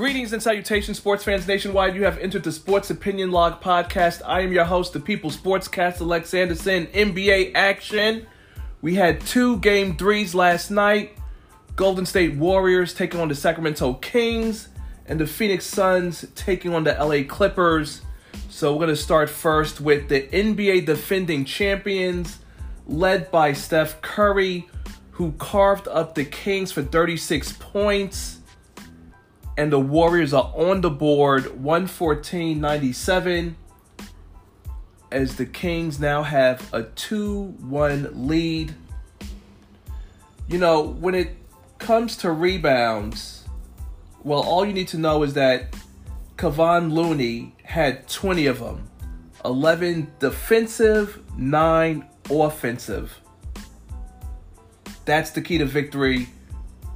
Greetings and salutations, sports fans nationwide. You have entered the Sports Opinion Log podcast. I am your host, the People Sportscast, Alex Anderson. NBA action. We had two game threes last night. Golden State Warriors taking on the Sacramento Kings, and the Phoenix Suns taking on the LA Clippers. So we're going to start first with the NBA defending champions, led by Steph Curry, who carved up the Kings for 36 points and the Warriors are on the board 114 97 as the Kings now have a 2 1 lead. You know, when it comes to rebounds, well, all you need to know is that Kevon Looney had 20 of them 11 defensive, 9 offensive. That's the key to victory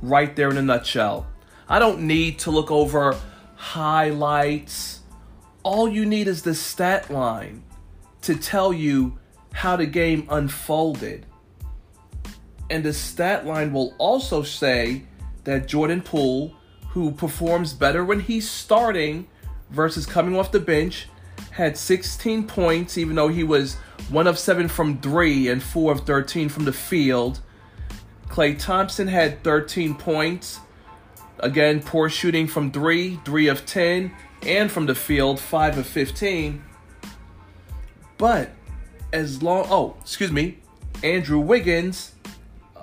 right there in a nutshell. I don't need to look over highlights. All you need is the stat line to tell you how the game unfolded. And the stat line will also say that Jordan Poole, who performs better when he's starting versus coming off the bench, had 16 points, even though he was 1 of 7 from 3 and 4 of 13 from the field. Klay Thompson had 13 points. Again, poor shooting from three, three of 10, and from the field, five of 15. But as long, oh, excuse me, Andrew Wiggins,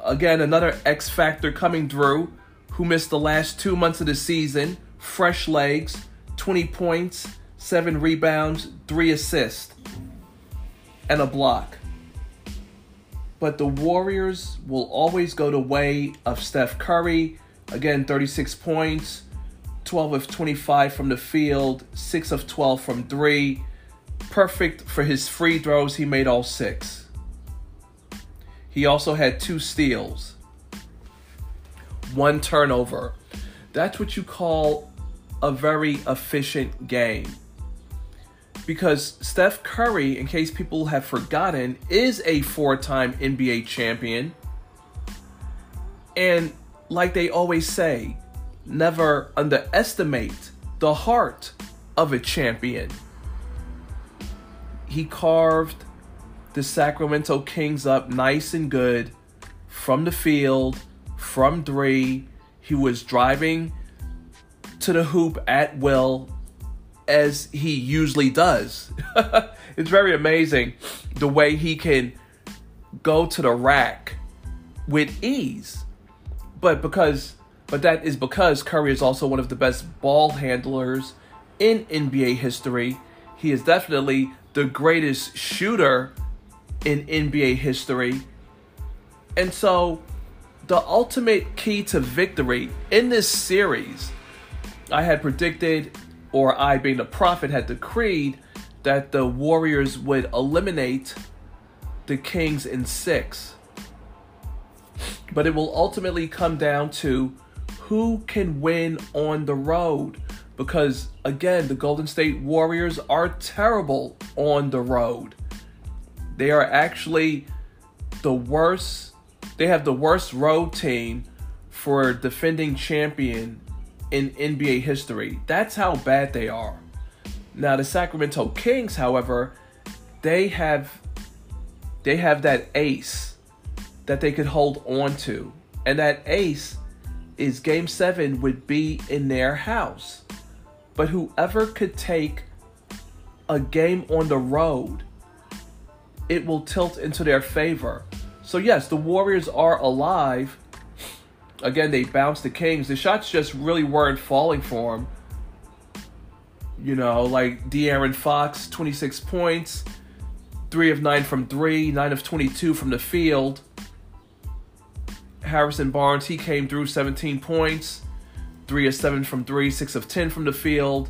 again, another X Factor coming through, who missed the last two months of the season, fresh legs, 20 points, seven rebounds, three assists, and a block. But the Warriors will always go the way of Steph Curry Again, 36 points, 12 of 25 from the field, 6 of 12 from 3. Perfect for his free throws, he made all 6. He also had two steals, one turnover. That's what you call a very efficient game. Because Steph Curry, in case people have forgotten, is a four time NBA champion. And like they always say, never underestimate the heart of a champion. He carved the Sacramento Kings up nice and good from the field, from three. He was driving to the hoop at will as he usually does. it's very amazing the way he can go to the rack with ease but because but that is because Curry is also one of the best ball handlers in NBA history. He is definitely the greatest shooter in NBA history. And so the ultimate key to victory in this series, I had predicted, or I being the prophet had decreed, that the Warriors would eliminate the Kings in six. But it will ultimately come down to who can win on the road. Because again, the Golden State Warriors are terrible on the road. They are actually the worst, they have the worst road team for defending champion in NBA history. That's how bad they are. Now the Sacramento Kings, however, they have they have that ace that they could hold on to. And that ace is game seven would be in their house. But whoever could take a game on the road, it will tilt into their favor. So, yes, the Warriors are alive. Again, they bounced the Kings. The shots just really weren't falling for them. You know, like De'Aaron Fox, 26 points, 3 of 9 from 3, 9 of 22 from the field. Harrison Barnes, he came through 17 points, 3 of 7 from 3, 6 of 10 from the field.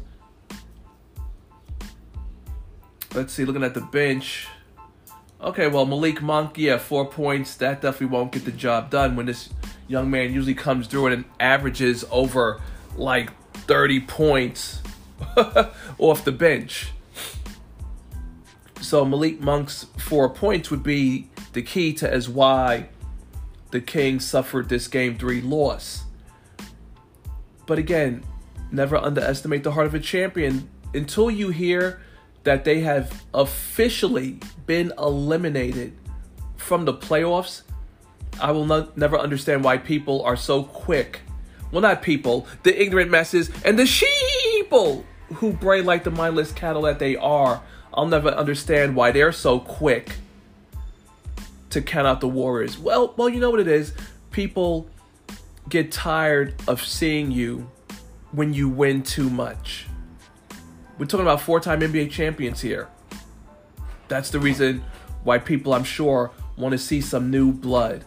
Let's see, looking at the bench. Okay, well, Malik Monk, yeah, 4 points. That definitely won't get the job done when this young man usually comes through and averages over like 30 points off the bench. So Malik Monk's four points would be the key to as why the Kings suffered this game three loss. But again, never underestimate the heart of a champion until you hear that they have officially been eliminated from the playoffs. I will not, never understand why people are so quick. Well, not people, the ignorant masses and the sheeple who bray like the mindless cattle that they are. I'll never understand why they're so quick to count out the Warriors. Well, well, you know what it is. People get tired of seeing you when you win too much. We're talking about four-time NBA champions here. That's the reason why people, I'm sure, want to see some new blood.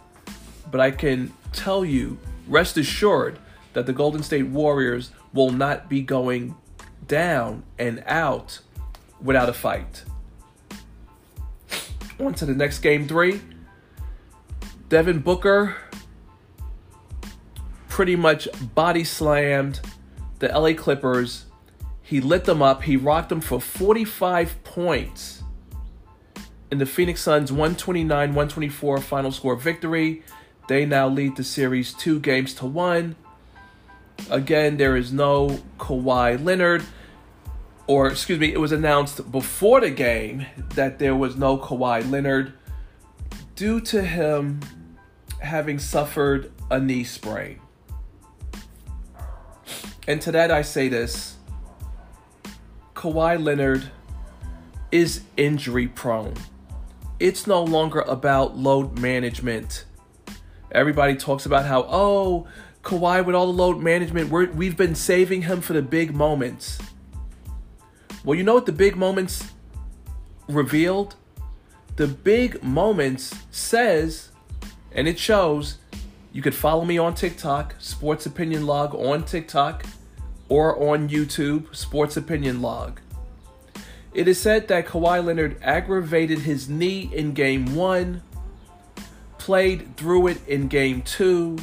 But I can tell you, rest assured, that the Golden State Warriors will not be going down and out without a fight. On to the next game three. Devin Booker pretty much body slammed the LA Clippers. He lit them up. He rocked them for 45 points in the Phoenix Suns 129 124 final score victory. They now lead the series two games to one. Again, there is no Kawhi Leonard, or excuse me, it was announced before the game that there was no Kawhi Leonard due to him having suffered a knee sprain. And to that, I say this Kawhi Leonard is injury prone. It's no longer about load management. Everybody talks about how, oh, Kawhi, with all the load management, we have been saving him for the big moments. Well, you know what the big moments revealed? The big moments says, and it shows, you could follow me on TikTok, Sports Opinion Log on TikTok, or on YouTube, Sports Opinion Log. It is said that Kawhi Leonard aggravated his knee in game one, played through it in game two,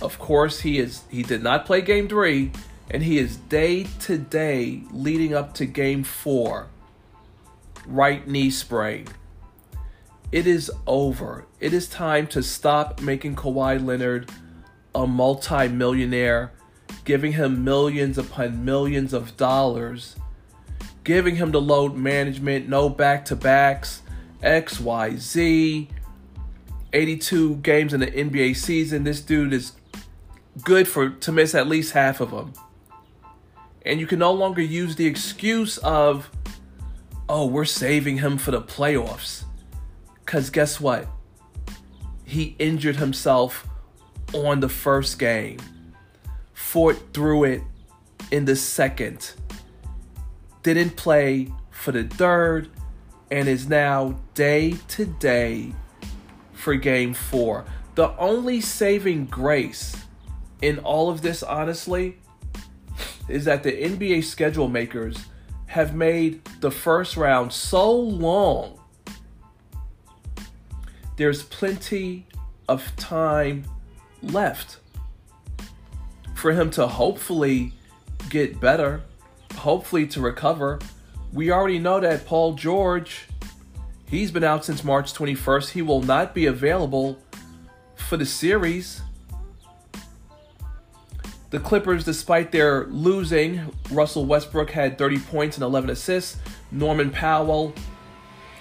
of course, he is he did not play game 3 and he is day to day leading up to game 4. Right knee sprain. It is over. It is time to stop making Kawhi Leonard a multi-millionaire, giving him millions upon millions of dollars, giving him the load management, no back-to-backs, XYZ, 82 games in the NBA season. This dude is good for to miss at least half of them. And you can no longer use the excuse of, oh, we're saving him for the playoffs. Because guess what? He injured himself on the first game, fought through it in the second, didn't play for the third, and is now day to day for game four. The only saving grace in all of this, honestly, is that the NBA schedule makers have made the first round so long. There's plenty of time left for him to hopefully get better, hopefully to recover. We already know that Paul George, he's been out since March 21st. He will not be available for the series. The Clippers, despite their losing, Russell Westbrook had 30 points and 11 assists. Norman Powell,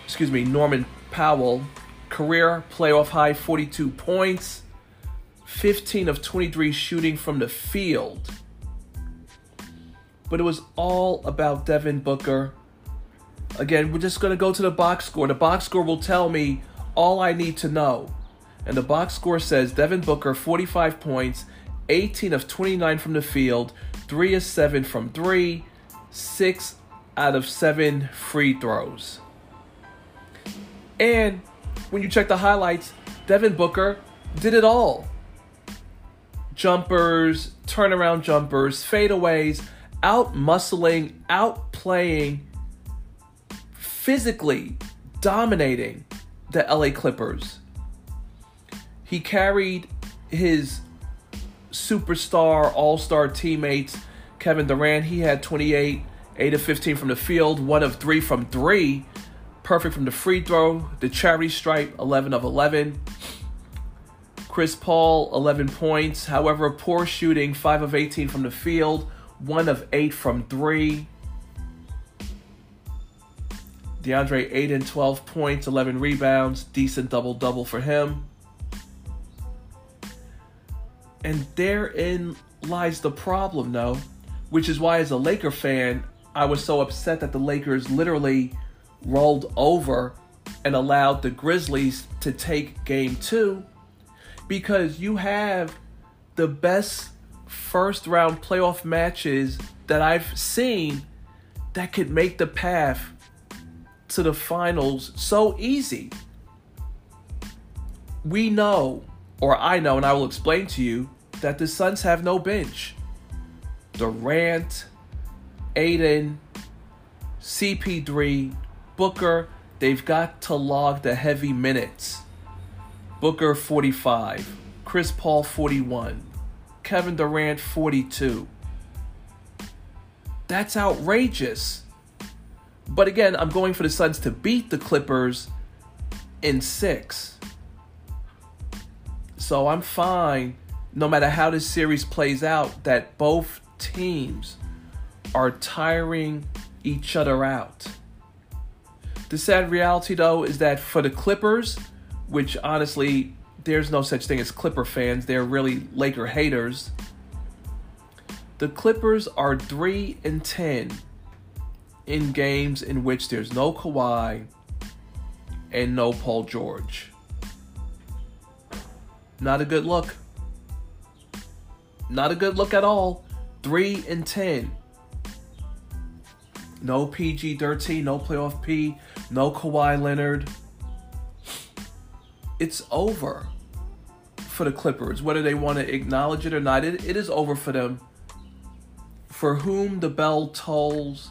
excuse me, Norman Powell, career playoff high 42 points, 15 of 23 shooting from the field. But it was all about Devin Booker. Again, we're just going to go to the box score. The box score will tell me all I need to know. And the box score says Devin Booker 45 points, 18 of 29 from the field, 3 of 7 from 3, 6 out of 7 free throws. And when you check the highlights, Devin Booker did it all. Jumpers, turnaround jumpers, fadeaways, out muscling, out playing, physically dominating the LA Clippers. He carried his superstar, all star teammates. Kevin Durant, he had 28, 8 of 15 from the field, 1 of 3 from 3. Perfect from the free throw. The charity stripe, 11 of 11. Chris Paul, 11 points. However, poor shooting, 5 of 18 from the field, 1 of 8 from 3. DeAndre Ayton, 12 points, 11 rebounds, decent double double for him. And therein lies the problem, though, which is why, as a Laker fan, I was so upset that the Lakers literally rolled over and allowed the Grizzlies to take game two because you have the best first round playoff matches that I've seen that could make the path to the finals so easy. We know, or I know, and I will explain to you, that the Suns have no bench. Durant, Ayton, CP3, Booker, they've got to log the heavy minutes. Booker 45, Chris Paul 41, Kevin Durant 42. That's outrageous. But again, I'm going for the Suns to beat the Clippers in six. So I'm fine, no matter how this series plays out, that both teams are tiring each other out. The sad reality, though, is that for the Clippers, which honestly, there's no such thing as Clipper fans, they're really Laker haters. The Clippers are 3 and 10 in games in which there's no Kawhi and no Paul George. Not a good look. Not a good look at all. 3 and 10. No PG 13, no playoff P, no Kawhi Leonard. It's over for the Clippers, whether they want to acknowledge it or not. It, it is over for them. For whom the bell tolls,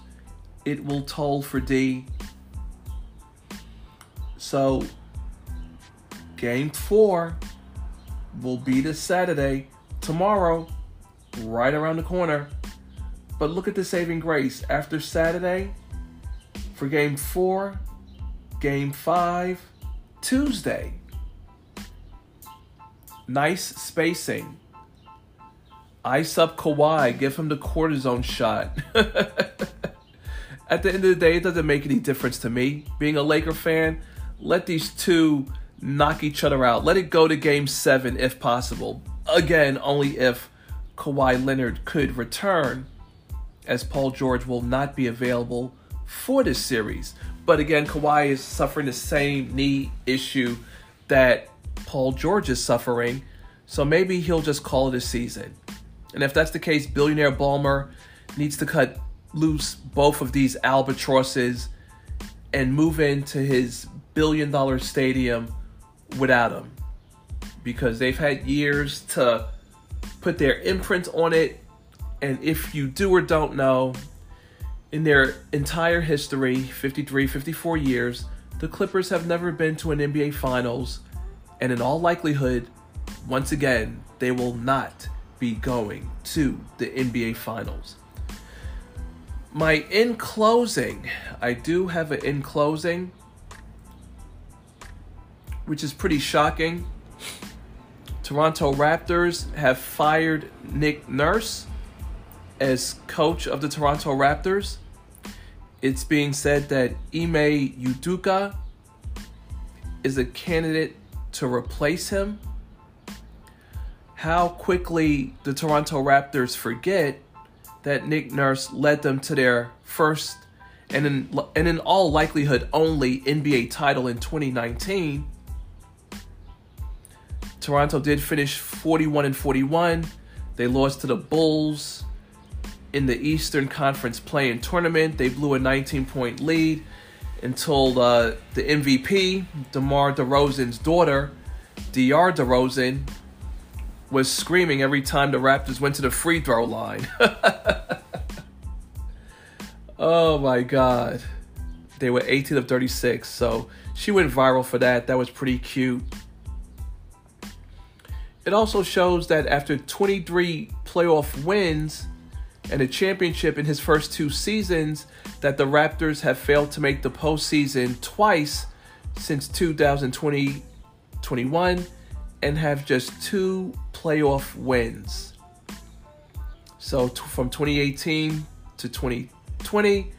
it will toll for D. So, game four will be this Saturday, tomorrow, right around the corner. But look at the saving grace. After Saturday, for game four, game five, Tuesday. Nice spacing. Ice up Kawhi, give him the cortisone shot. At the end of the day, it doesn't make any difference to me. Being a Laker fan, let these two knock each other out. Let it go to game seven if possible. Again, only if Kawhi Leonard could return, as Paul George will not be available for this series. But again, Kawhi is suffering the same knee issue that Paul George is suffering. So maybe he'll just call it a season. And if that's the case, billionaire Ballmer needs to cut loose both of these albatrosses and move into his billion dollar stadium without him. Because they've had years to put their imprint on it. And if you do or don't know, in their entire history 53, 54 years the Clippers have never been to an NBA Finals. And in all likelihood, once again, they will not be going to the NBA Finals. My in closing, I do have an in closing, which is pretty shocking. Toronto Raptors have fired Nick Nurse as coach of the Toronto Raptors. It's being said that Ime Udoka is a candidate to replace him. How quickly the Toronto Raptors forget that Nick Nurse led them to their first and in and in all likelihood only NBA title in 2019. Toronto did finish 41 and 41. They lost to the Bulls in the Eastern Conference play-in tournament. They blew a 19 point lead until uh, the MVP, DeMar DeRozan's daughter, Diar DeRozan, was screaming every time the Raptors went to the free throw line. oh my God. They were 18 of 36, so she went viral for that. That was pretty cute. It also shows that after 23 playoff wins and a championship in his first two seasons, that the Raptors have failed to make the postseason twice since 2020 21 and have just two playoff wins. So t- from 2018 to 2020,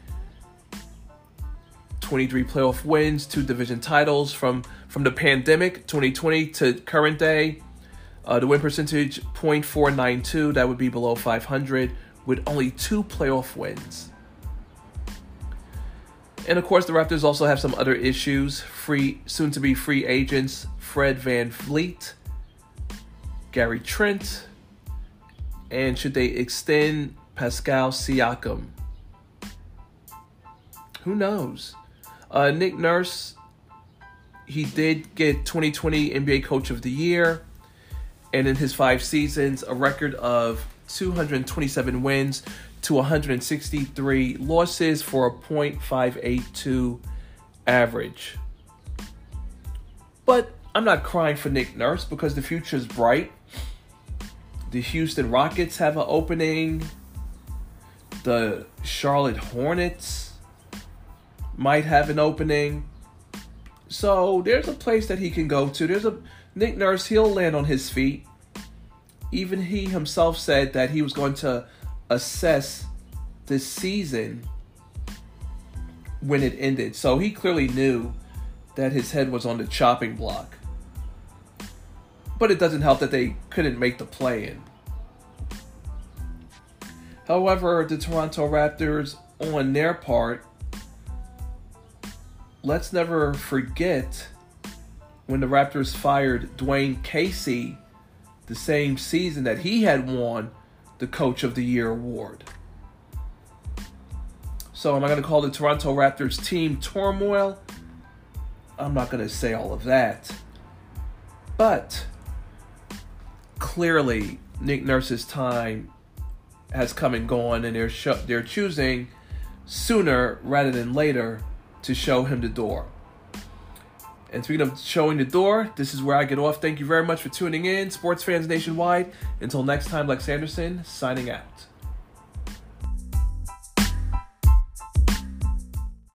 23 playoff wins, two division titles from from the pandemic 2020 to current day. Uh, the win percentage 0.492, that would be below 500 with only two playoff wins. And of course, the Raptors also have some other issues. Free, soon to be free agents Fred Van VanVleet, Gary Trent, and should they extend Pascal Siakam? Who knows? Uh, Nick Nurse, he did get 2020 NBA Coach of the Year, and in his five seasons, a record of 227 wins to 163 losses for a .582 average. But I'm not crying for Nick Nurse because the future is bright. The Houston Rockets have an opening. The Charlotte Hornets might have an opening. So there's a place that he can go to. There's a Nick Nurse, he'll land on his feet. Even he himself said that he was going to assess this season when it ended. So he clearly knew that his head was on the chopping block. But it doesn't help that they couldn't make the play in. However, the Toronto Raptors, on their part, let's never forget when the Raptors fired Dwane Casey the same season that he had won the Coach of the Year award. So, am I going to call the Toronto Raptors team turmoil? I'm not going to say all of that. But clearly, Nick Nurse's time has come and gone, and they're they're choosing sooner rather than later to show him the door. And speaking of showing the door, this is where I get off. Thank you very much for tuning in, sports fans nationwide. Until next time, Lex Anderson signing out.